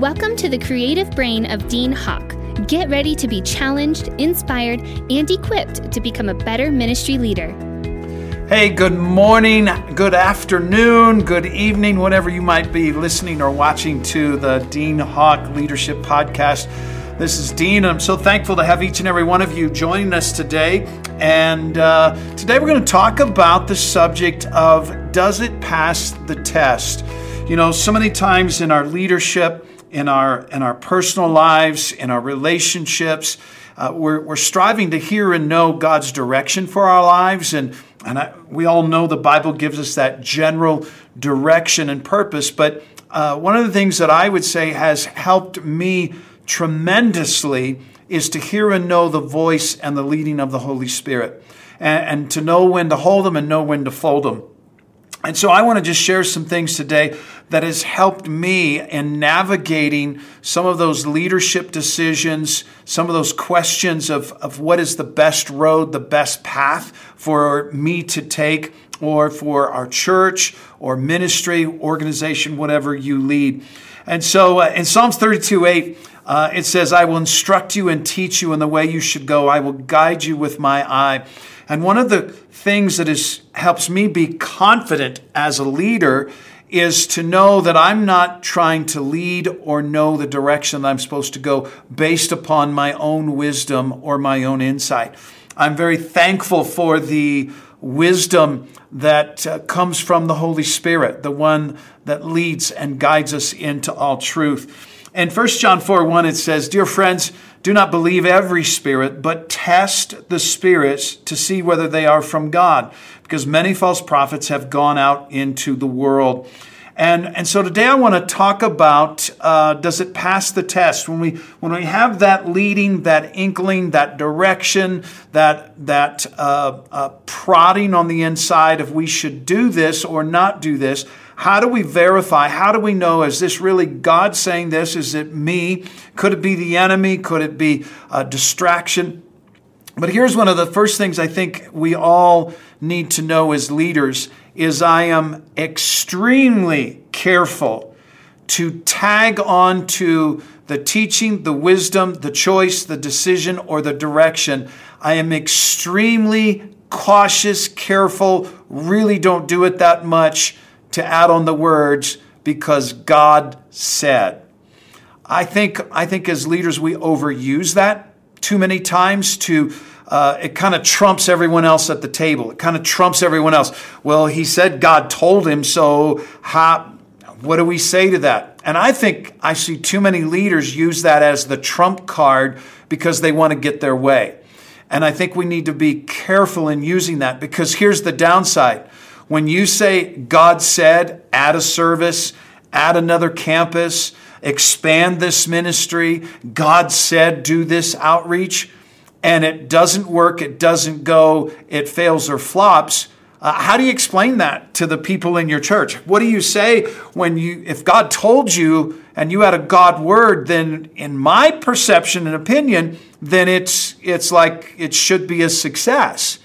Welcome to the creative brain of Dean Hawk. Get ready to be challenged, inspired, and equipped to become a better ministry leader. Hey, good morning, good afternoon, good evening, whatever you might be listening or watching to the Dean Hawk Leadership Podcast. This is Dean, I'm so thankful to have each and every one of you joining us today. And uh, today we're going to talk about the subject of Does it pass the test? You know, so many times in our leadership, in our in our personal lives, in our relationships. Uh, we're, we're striving to hear and know God's direction for our lives, and and I, we all know the Bible gives us that general direction and purpose. But uh, one of the things that I would say has helped me tremendously is to hear and know the voice and the leading of the Holy Spirit, and, and to know when to hold them and know when to fold them. And so I want to just share some things today that has helped me in navigating some of those leadership decisions, some of those questions of, of what is the best road, the best path for me to take, or for our church or ministry, organization, whatever you lead. And so uh, in Psalms 32 8, uh, it says, I will instruct you and teach you in the way you should go. I will guide you with my eye. And one of the things that is, helps me be confident as a leader is to know that I'm not trying to lead or know the direction that I'm supposed to go based upon my own wisdom or my own insight. I'm very thankful for the wisdom that uh, comes from the Holy Spirit, the one that leads and guides us into all truth. In 1 John 4 1, it says, Dear friends, do not believe every spirit, but test the spirits to see whether they are from God, because many false prophets have gone out into the world. And, and so today I want to talk about uh, does it pass the test? When we, when we have that leading, that inkling, that direction, that, that uh, uh, prodding on the inside of we should do this or not do this, how do we verify? How do we know? Is this really God saying this? Is it me? Could it be the enemy? Could it be a distraction? But here's one of the first things I think we all need to know as leaders is I am extremely careful to tag on to the teaching, the wisdom, the choice, the decision, or the direction. I am extremely cautious, careful, really don't do it that much to add on the words because God said. I think, I think as leaders, we overuse that too many times to, uh, it kind of trumps everyone else at the table. It kind of trumps everyone else. Well, he said God told him, so how, what do we say to that? And I think I see too many leaders use that as the trump card because they want to get their way. And I think we need to be careful in using that because here's the downside. When you say God said, add a service, add another campus, expand this ministry, God said, do this outreach, and it doesn't work, it doesn't go, it fails or flops. Uh, how do you explain that to the people in your church? What do you say when you, if God told you and you had a God word, then in my perception and opinion, then it's, it's like it should be a success.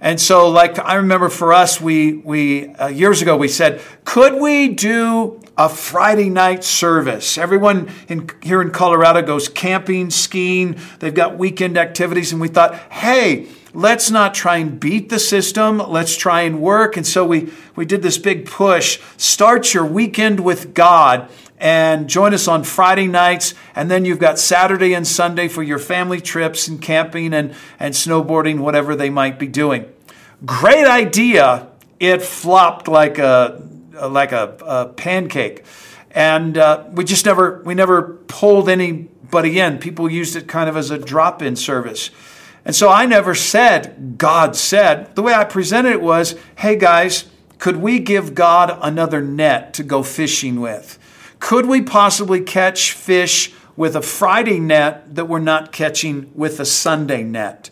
And so, like I remember for us, we we uh, years ago we said, could we do a Friday night service? Everyone in here in Colorado goes camping, skiing. They've got weekend activities, and we thought, hey, let's not try and beat the system. Let's try and work. And so we we did this big push. Start your weekend with God and join us on Friday nights. And then you've got Saturday and Sunday for your family trips and camping and, and snowboarding, whatever they might be doing. Great idea. It flopped like a, like a, a pancake. And uh, we just never, we never pulled anybody in. People used it kind of as a drop in service. And so I never said, God said. The way I presented it was, hey guys, could we give God another net to go fishing with? Could we possibly catch fish with a Friday net that we're not catching with a Sunday net?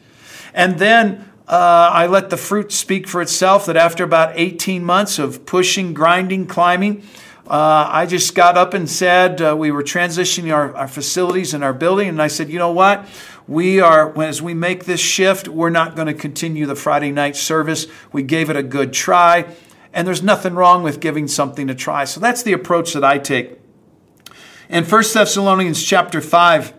And then uh, I let the fruit speak for itself that after about 18 months of pushing, grinding, climbing, uh, I just got up and said, uh, we were transitioning our, our facilities and our building, and I said, you know what? We are, as we make this shift, we're not going to continue the Friday night service. We gave it a good try, and there's nothing wrong with giving something a try. So that's the approach that I take. In 1 Thessalonians chapter 5,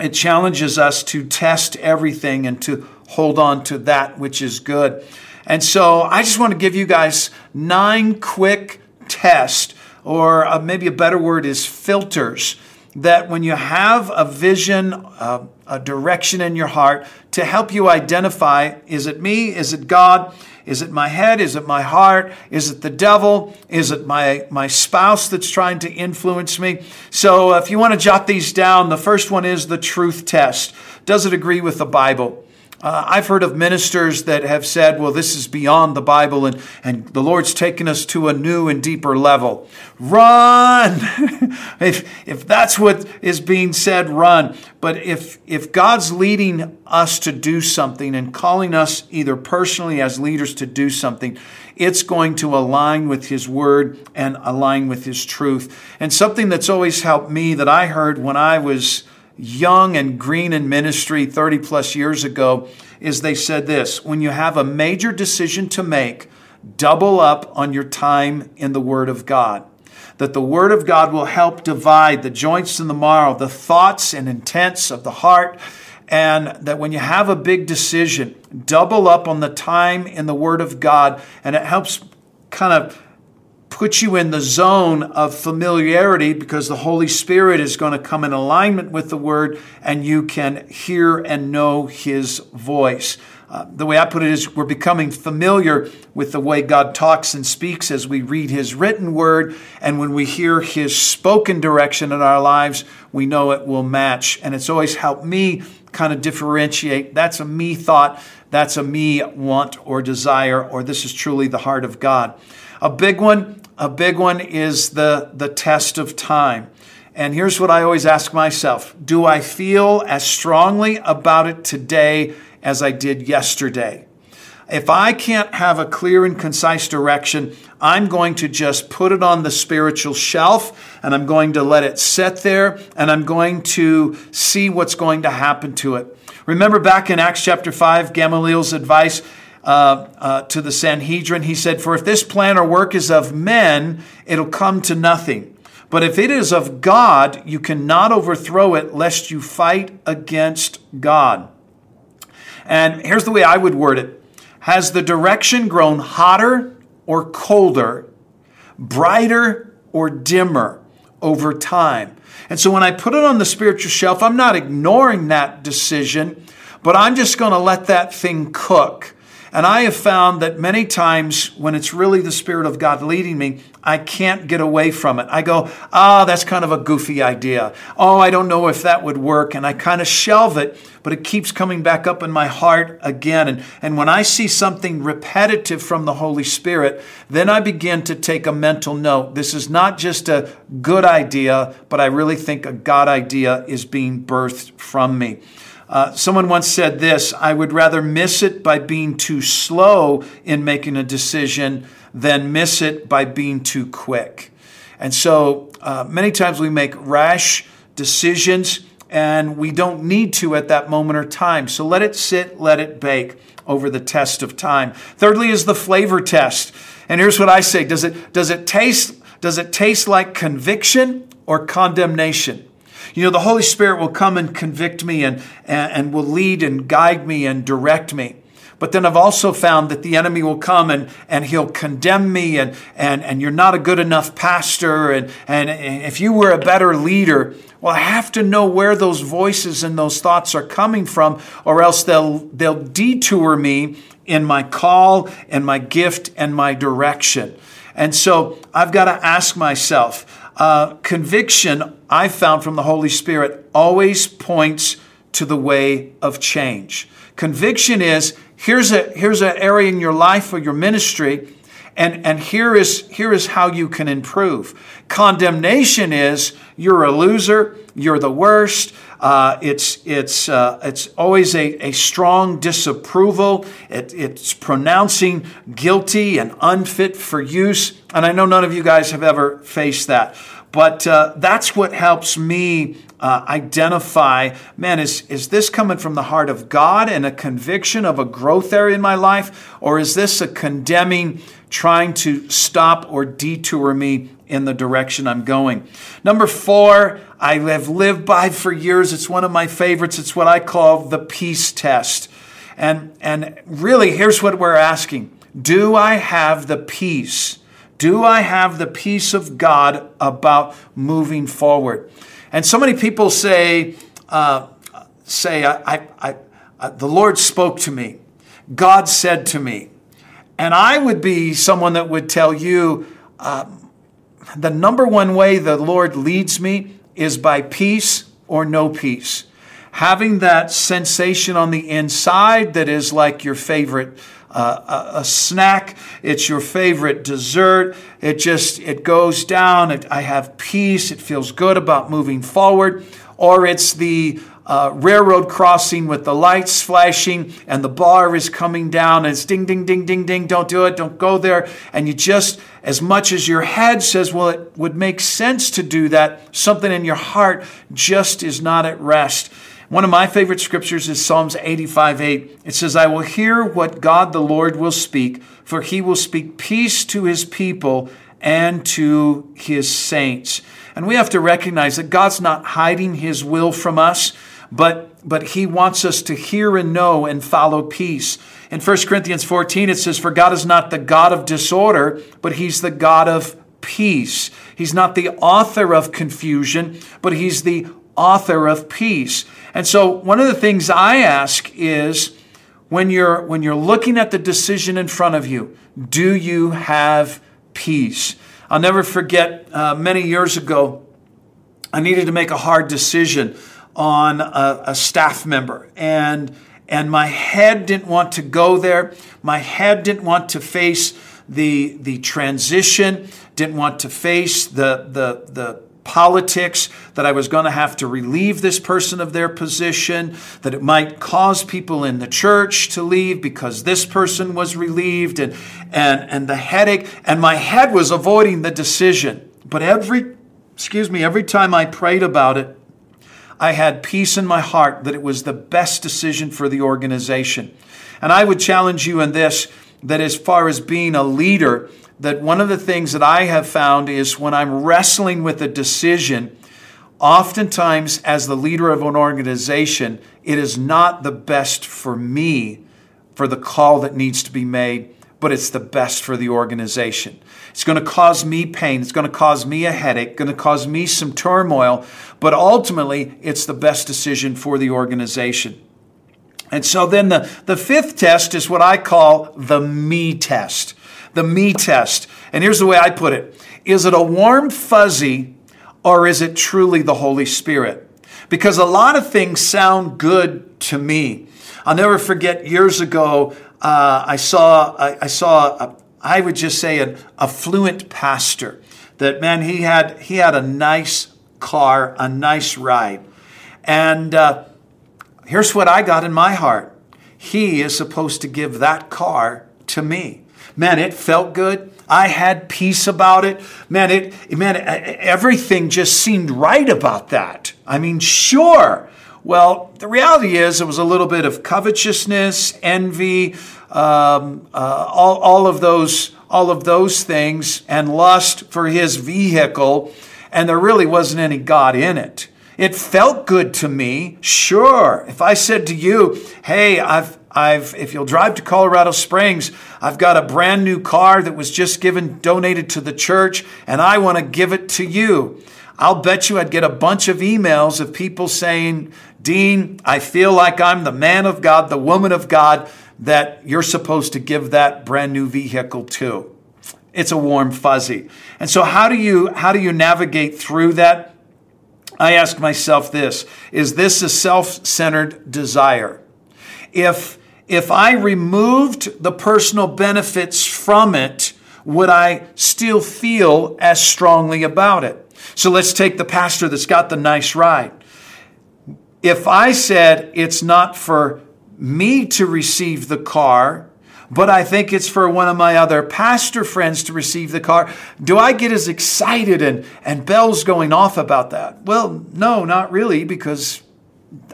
it challenges us to test everything and to hold on to that which is good. And so I just want to give you guys nine quick tests, or uh, maybe a better word is filters, that when you have a vision, uh, a direction in your heart to help you identify is it me? Is it God? Is it my head? Is it my heart? Is it the devil? Is it my, my spouse that's trying to influence me? So uh, if you want to jot these down, the first one is the truth test. Does it agree with the Bible? Uh, I've heard of ministers that have said, well, this is beyond the Bible and, and the Lord's taken us to a new and deeper level. Run! if, if that's what is being said, run. But if, if God's leading us to do something and calling us either personally as leaders to do something, it's going to align with His Word and align with His truth. And something that's always helped me that I heard when I was young and green in ministry 30 plus years ago is they said this when you have a major decision to make, double up on your time in the Word of God. That the Word of God will help divide the joints and the marrow, the thoughts and intents of the heart. And that when you have a big decision, double up on the time in the Word of God, and it helps kind of put you in the zone of familiarity because the Holy Spirit is going to come in alignment with the Word and you can hear and know His voice. Uh, the way I put it is, we're becoming familiar with the way God talks and speaks as we read His written word. And when we hear His spoken direction in our lives, we know it will match. And it's always helped me kind of differentiate that's a me thought, that's a me want or desire, or this is truly the heart of God. A big one a big one is the, the test of time. And here's what I always ask myself Do I feel as strongly about it today as I did yesterday? If I can't have a clear and concise direction, I'm going to just put it on the spiritual shelf and I'm going to let it sit there and I'm going to see what's going to happen to it. Remember back in Acts chapter 5, Gamaliel's advice uh, uh, to the Sanhedrin. He said, For if this plan or work is of men, it'll come to nothing. But if it is of God, you cannot overthrow it, lest you fight against God. And here's the way I would word it Has the direction grown hotter or colder, brighter or dimmer over time? And so when I put it on the spiritual shelf, I'm not ignoring that decision, but I'm just going to let that thing cook. And I have found that many times when it's really the Spirit of God leading me, I can't get away from it. I go, ah, that's kind of a goofy idea. Oh, I don't know if that would work. And I kind of shelve it, but it keeps coming back up in my heart again. And, and when I see something repetitive from the Holy Spirit, then I begin to take a mental note. This is not just a good idea, but I really think a God idea is being birthed from me. Uh, someone once said this I would rather miss it by being too slow in making a decision than miss it by being too quick. And so uh, many times we make rash decisions and we don't need to at that moment or time. So let it sit, let it bake over the test of time. Thirdly is the flavor test. And here's what I say does it, does it, taste, does it taste like conviction or condemnation? You know, the Holy Spirit will come and convict me and, and, and will lead and guide me and direct me. But then I've also found that the enemy will come and, and he'll condemn me and, and, and you're not a good enough pastor. And, and if you were a better leader, well, I have to know where those voices and those thoughts are coming from, or else they'll, they'll detour me in my call and my gift and my direction. And so I've got to ask myself, uh, conviction, I found from the Holy Spirit, always points to the way of change. Conviction is here's a here's an area in your life or your ministry, and, and here is here is how you can improve. Condemnation is you're a loser, you're the worst. Uh, it's it's uh, it's always a, a strong disapproval. It, it's pronouncing guilty and unfit for use. And I know none of you guys have ever faced that. But uh, that's what helps me uh, identify man, is, is this coming from the heart of God and a conviction of a growth area in my life? Or is this a condemning, trying to stop or detour me in the direction I'm going. Number four, I have lived by for years. It's one of my favorites. It's what I call the peace test. And, and really, here's what we're asking Do I have the peace? Do I have the peace of God about moving forward? And so many people say, uh, say, I, I, I, the Lord spoke to me. God said to me. And I would be someone that would tell you uh, the number one way the Lord leads me is by peace or no peace. Having that sensation on the inside that is like your favorite a, a, snack, it's your favorite dessert. It just it goes down. It, I have peace. It feels good about moving forward. Or it's the uh, railroad crossing with the lights flashing and the bar is coming down and it's ding, ding, ding, ding, ding, don't do it, don't go there. And you just, as much as your head says, well, it would make sense to do that, something in your heart just is not at rest. One of my favorite scriptures is Psalms 85 8. It says, I will hear what God the Lord will speak, for he will speak peace to his people and to his saints. And we have to recognize that God's not hiding his will from us but but he wants us to hear and know and follow peace. In 1 Corinthians 14 it says for God is not the God of disorder, but he's the God of peace. He's not the author of confusion, but he's the author of peace. And so one of the things I ask is when you're when you're looking at the decision in front of you, do you have peace? I'll never forget uh, many years ago, I needed to make a hard decision on a, a staff member. And, and my head didn't want to go there. My head didn't want to face the, the transition, didn't want to face the, the, the politics, that I was going to have to relieve this person of their position, that it might cause people in the church to leave because this person was relieved, and, and, and the headache. And my head was avoiding the decision. But every, excuse me, every time I prayed about it, I had peace in my heart that it was the best decision for the organization. And I would challenge you in this that as far as being a leader, that one of the things that I have found is when I'm wrestling with a decision, oftentimes as the leader of an organization, it is not the best for me for the call that needs to be made, but it's the best for the organization. It's going to cause me pain. It's going to cause me a headache, going to cause me some turmoil, but ultimately, it's the best decision for the organization. And so then the, the fifth test is what I call the me test. The me test. And here's the way I put it Is it a warm fuzzy or is it truly the Holy Spirit? Because a lot of things sound good to me. I'll never forget years ago, uh, I saw, I, I saw a, I would just say an affluent pastor. That man, he had he had a nice car, a nice ride, and uh, here's what I got in my heart: he is supposed to give that car to me. Man, it felt good. I had peace about it. Man, it man, everything just seemed right about that. I mean, sure. Well, the reality is, it was a little bit of covetousness, envy, um, uh, all, all of those all of those things and lust for his vehicle, and there really wasn't any God in it. It felt good to me, sure. If I said to you, "Hey, I've I've if you'll drive to Colorado Springs, I've got a brand new car that was just given donated to the church and I want to give it to you." I'll bet you I'd get a bunch of emails of people saying, "Dean, I feel like I'm the man of God, the woman of God that you're supposed to give that brand new vehicle to. It's a warm fuzzy. And so how do you how do you navigate through that? I ask myself this, is this a self-centered desire? If if I removed the personal benefits from it, would I still feel as strongly about it? So let's take the pastor that's got the nice ride. If I said it's not for me to receive the car, but I think it's for one of my other pastor friends to receive the car. Do I get as excited and, and bells going off about that? Well, no, not really, because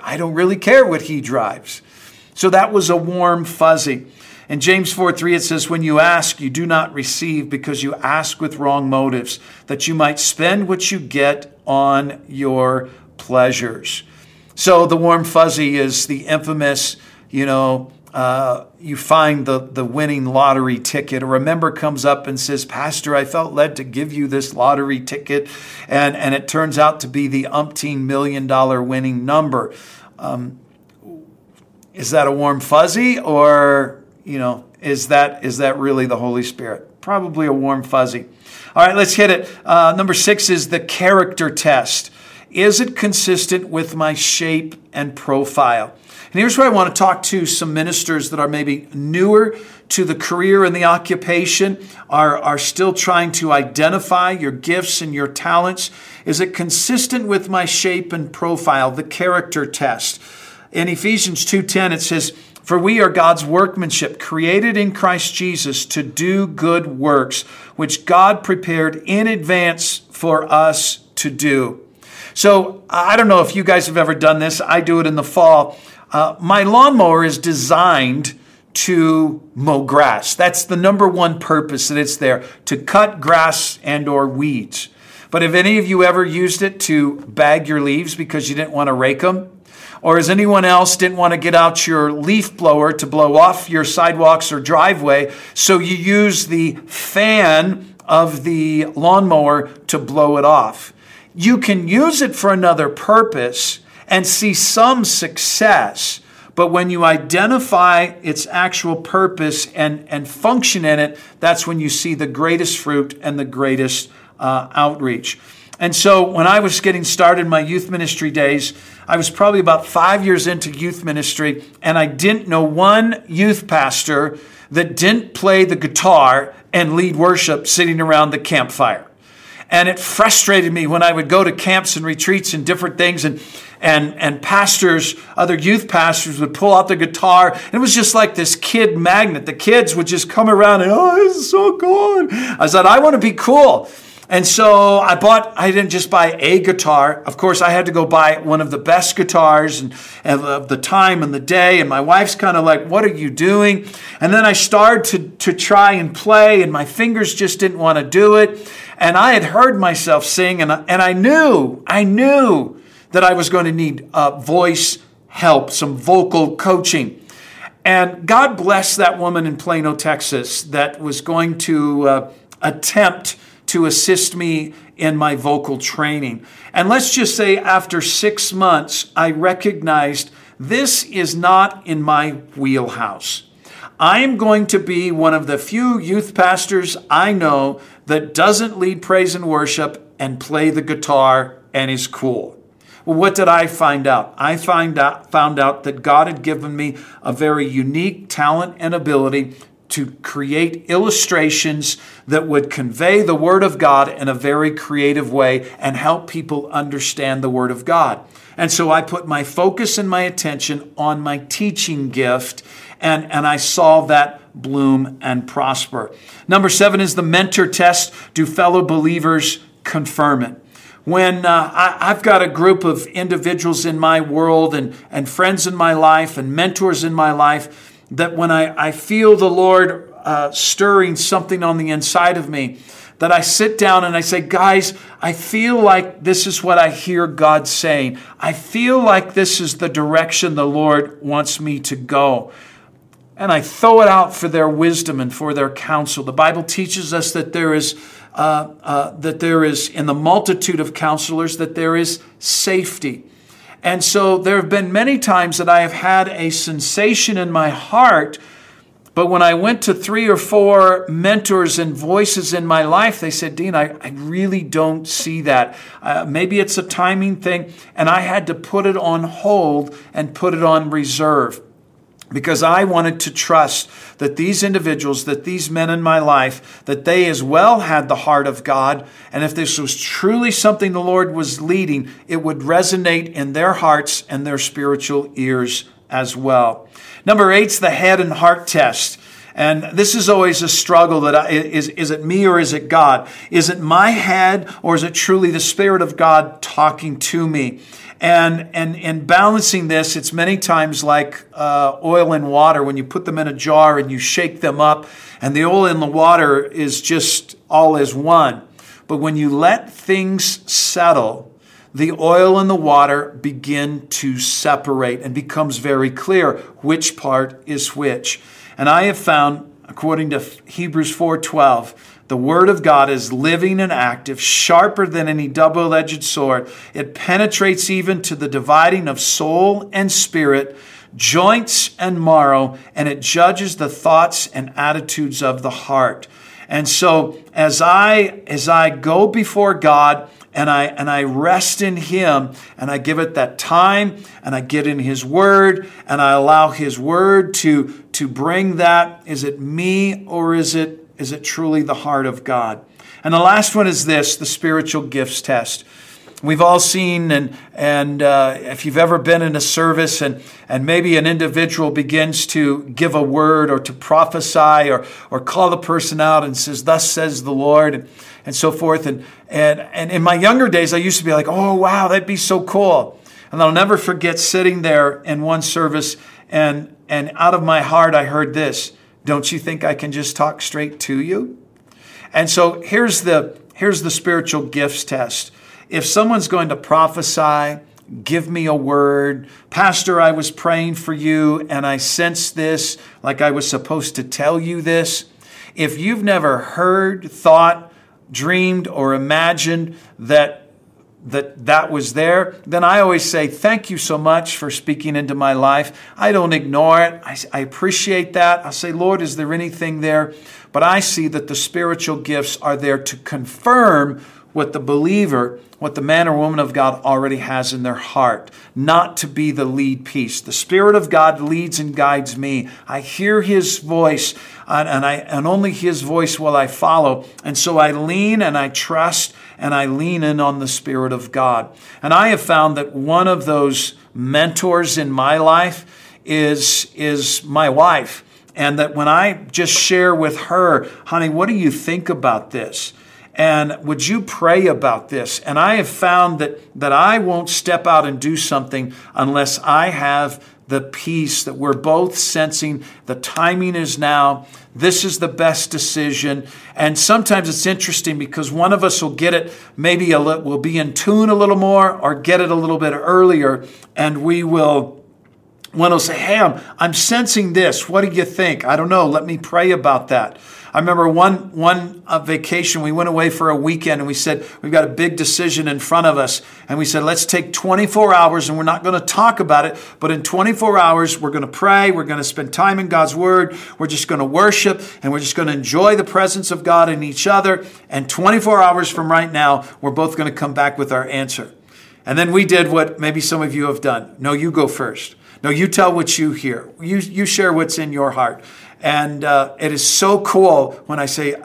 I don't really care what he drives. So that was a warm fuzzy. In James 4 3, it says, When you ask, you do not receive because you ask with wrong motives, that you might spend what you get on your pleasures. So the warm fuzzy is the infamous, you know, uh, you find the, the winning lottery ticket, or a member comes up and says, Pastor, I felt led to give you this lottery ticket, and, and it turns out to be the umpteen million dollar winning number. Um, is that a warm fuzzy, or, you know, is that, is that really the Holy Spirit? Probably a warm fuzzy. All right, let's hit it. Uh, number six is the character test. Is it consistent with my shape and profile? And here's where I want to talk to some ministers that are maybe newer to the career and the occupation, are, are still trying to identify your gifts and your talents. Is it consistent with my shape and profile, the character test? In Ephesians 2:10 it says, "For we are God's workmanship, created in Christ Jesus to do good works, which God prepared in advance for us to do." So, I don't know if you guys have ever done this. I do it in the fall. Uh, my lawnmower is designed to mow grass. That's the number one purpose that it's there to cut grass and or weeds. But have any of you ever used it to bag your leaves because you didn't want to rake them? Or has anyone else didn't want to get out your leaf blower to blow off your sidewalks or driveway, so you use the fan of the lawnmower to blow it off? You can use it for another purpose, and see some success. But when you identify its actual purpose and, and function in it, that's when you see the greatest fruit and the greatest uh, outreach. And so when I was getting started my youth ministry days, I was probably about five years into youth ministry, and I didn't know one youth pastor that didn't play the guitar and lead worship sitting around the campfire. And it frustrated me when I would go to camps and retreats and different things, and and, and pastors, other youth pastors would pull out the guitar. And it was just like this kid magnet. The kids would just come around and, oh, this is so cool. I said, I want to be cool. And so I bought, I didn't just buy a guitar. Of course, I had to go buy one of the best guitars and, and of the time and the day. And my wife's kind of like, What are you doing? And then I started to, to try and play, and my fingers just didn't want to do it. And I had heard myself sing, and I, and I knew, I knew that I was going to need uh, voice help, some vocal coaching. And God bless that woman in Plano, Texas, that was going to uh, attempt to assist me in my vocal training. And let's just say, after six months, I recognized this is not in my wheelhouse. I am going to be one of the few youth pastors I know that doesn't lead praise and worship and play the guitar and is cool. Well, what did I find out? I find out, found out that God had given me a very unique talent and ability to create illustrations that would convey the Word of God in a very creative way and help people understand the Word of God. And so I put my focus and my attention on my teaching gift, and, and I saw that bloom and prosper. Number seven is the mentor test. Do fellow believers confirm it? when uh, I, have got a group of individuals in my world and, and friends in my life and mentors in my life that when I, I feel the Lord uh, stirring something on the inside of me, that I sit down and I say, guys, I feel like this is what I hear God saying. I feel like this is the direction the Lord wants me to go and I throw it out for their wisdom and for their counsel. The Bible teaches us that there is uh, uh, that there is in the multitude of counselors that there is safety. And so there have been many times that I have had a sensation in my heart, but when I went to three or four mentors and voices in my life, they said, Dean, I, I really don't see that. Uh, maybe it's a timing thing. And I had to put it on hold and put it on reserve because I wanted to trust that these individuals, that these men in my life, that they as well had the heart of God. And if this was truly something the Lord was leading, it would resonate in their hearts and their spiritual ears as well. Number eight's the head and heart test. And this is always a struggle that I, is, is it me or is it God? Is it my head or is it truly the Spirit of God talking to me? And, and, and balancing this, it's many times like uh, oil and water when you put them in a jar and you shake them up, and the oil and the water is just all as one. But when you let things settle, the oil and the water begin to separate and becomes very clear which part is which. And I have found, according to Hebrews 4:12, the word of God is living and active, sharper than any double-edged sword. It penetrates even to the dividing of soul and spirit, joints and marrow, and it judges the thoughts and attitudes of the heart. And so as I as I go before God and I and I rest in him and I give it that time and I get in his word and I allow his word to to bring that is it me or is it is it truly the heart of God? And the last one is this, the spiritual gifts test. We've all seen, and, and uh, if you've ever been in a service and, and maybe an individual begins to give a word or to prophesy or, or call the person out and says, Thus says the Lord, and, so forth. And, and, and in my younger days, I used to be like, Oh, wow, that'd be so cool. And I'll never forget sitting there in one service, and, and out of my heart, I heard this Don't you think I can just talk straight to you? And so here's the, here's the spiritual gifts test if someone's going to prophesy, give me a word. Pastor, I was praying for you and I sensed this like I was supposed to tell you this. If you've never heard, thought, dreamed, or imagined that that that was there, then I always say, Thank you so much for speaking into my life. I don't ignore it. I, I, appreciate that. I say, Lord, is there anything there? But I see that the spiritual gifts are there to confirm what the believer, what the man or woman of God already has in their heart, not to be the lead piece. The Spirit of God leads and guides me. I hear His voice, and, I, and only His voice will I follow. And so I lean and I trust and I lean in on the Spirit of God. And I have found that one of those mentors in my life is, is my wife. And that when I just share with her, honey, what do you think about this? And would you pray about this? And I have found that, that I won't step out and do something unless I have the peace that we're both sensing the timing is now. This is the best decision. And sometimes it's interesting because one of us will get it, maybe a little, will be in tune a little more or get it a little bit earlier. And we will, one will say, Hey, I'm, I'm sensing this. What do you think? I don't know. Let me pray about that. I remember one one uh, vacation we went away for a weekend and we said we've got a big decision in front of us and we said let's take 24 hours and we're not going to talk about it but in 24 hours we're going to pray we're going to spend time in God's word we're just going to worship and we're just going to enjoy the presence of God in each other and 24 hours from right now we're both going to come back with our answer. And then we did what maybe some of you have done. No, you go first. No, you tell what you hear. You, you share what's in your heart. And uh, it is so cool when I say,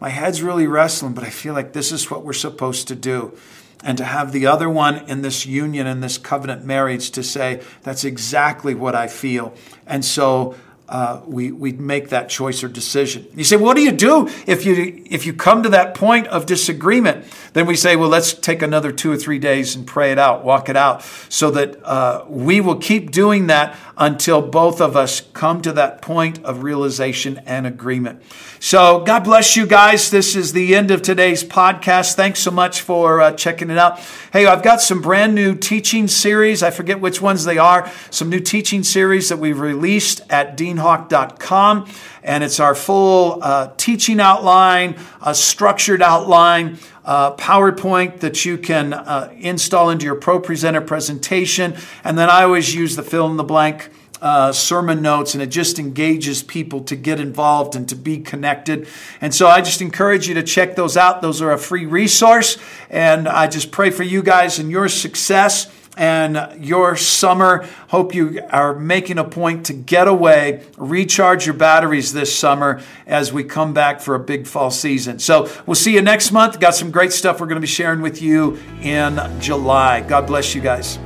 my head's really wrestling, but I feel like this is what we're supposed to do. And to have the other one in this union, in this covenant marriage, to say, that's exactly what I feel. And so uh, we, we make that choice or decision. You say, what do you do if you, if you come to that point of disagreement? Then we say, well, let's take another two or three days and pray it out, walk it out, so that uh, we will keep doing that until both of us come to that point of realization and agreement. So, God bless you guys. This is the end of today's podcast. Thanks so much for uh, checking it out. Hey, I've got some brand new teaching series. I forget which ones they are. Some new teaching series that we've released at deanhawk.com. And it's our full uh, teaching outline, a structured outline. Uh, PowerPoint that you can uh, install into your ProPresenter presentation. And then I always use the fill in the blank uh, sermon notes and it just engages people to get involved and to be connected. And so I just encourage you to check those out. Those are a free resource. And I just pray for you guys and your success and your summer. Hope you are making a point to get away, recharge your batteries this summer as we come back for a big fall season. So we'll see you next month. Got some great stuff we're going to be sharing with you in July. God bless you guys.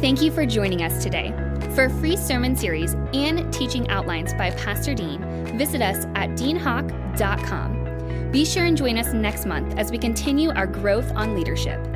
Thank you for joining us today. For a free sermon series and teaching outlines by Pastor Dean, visit us at deanhawk.com. Be sure and join us next month as we continue our growth on leadership.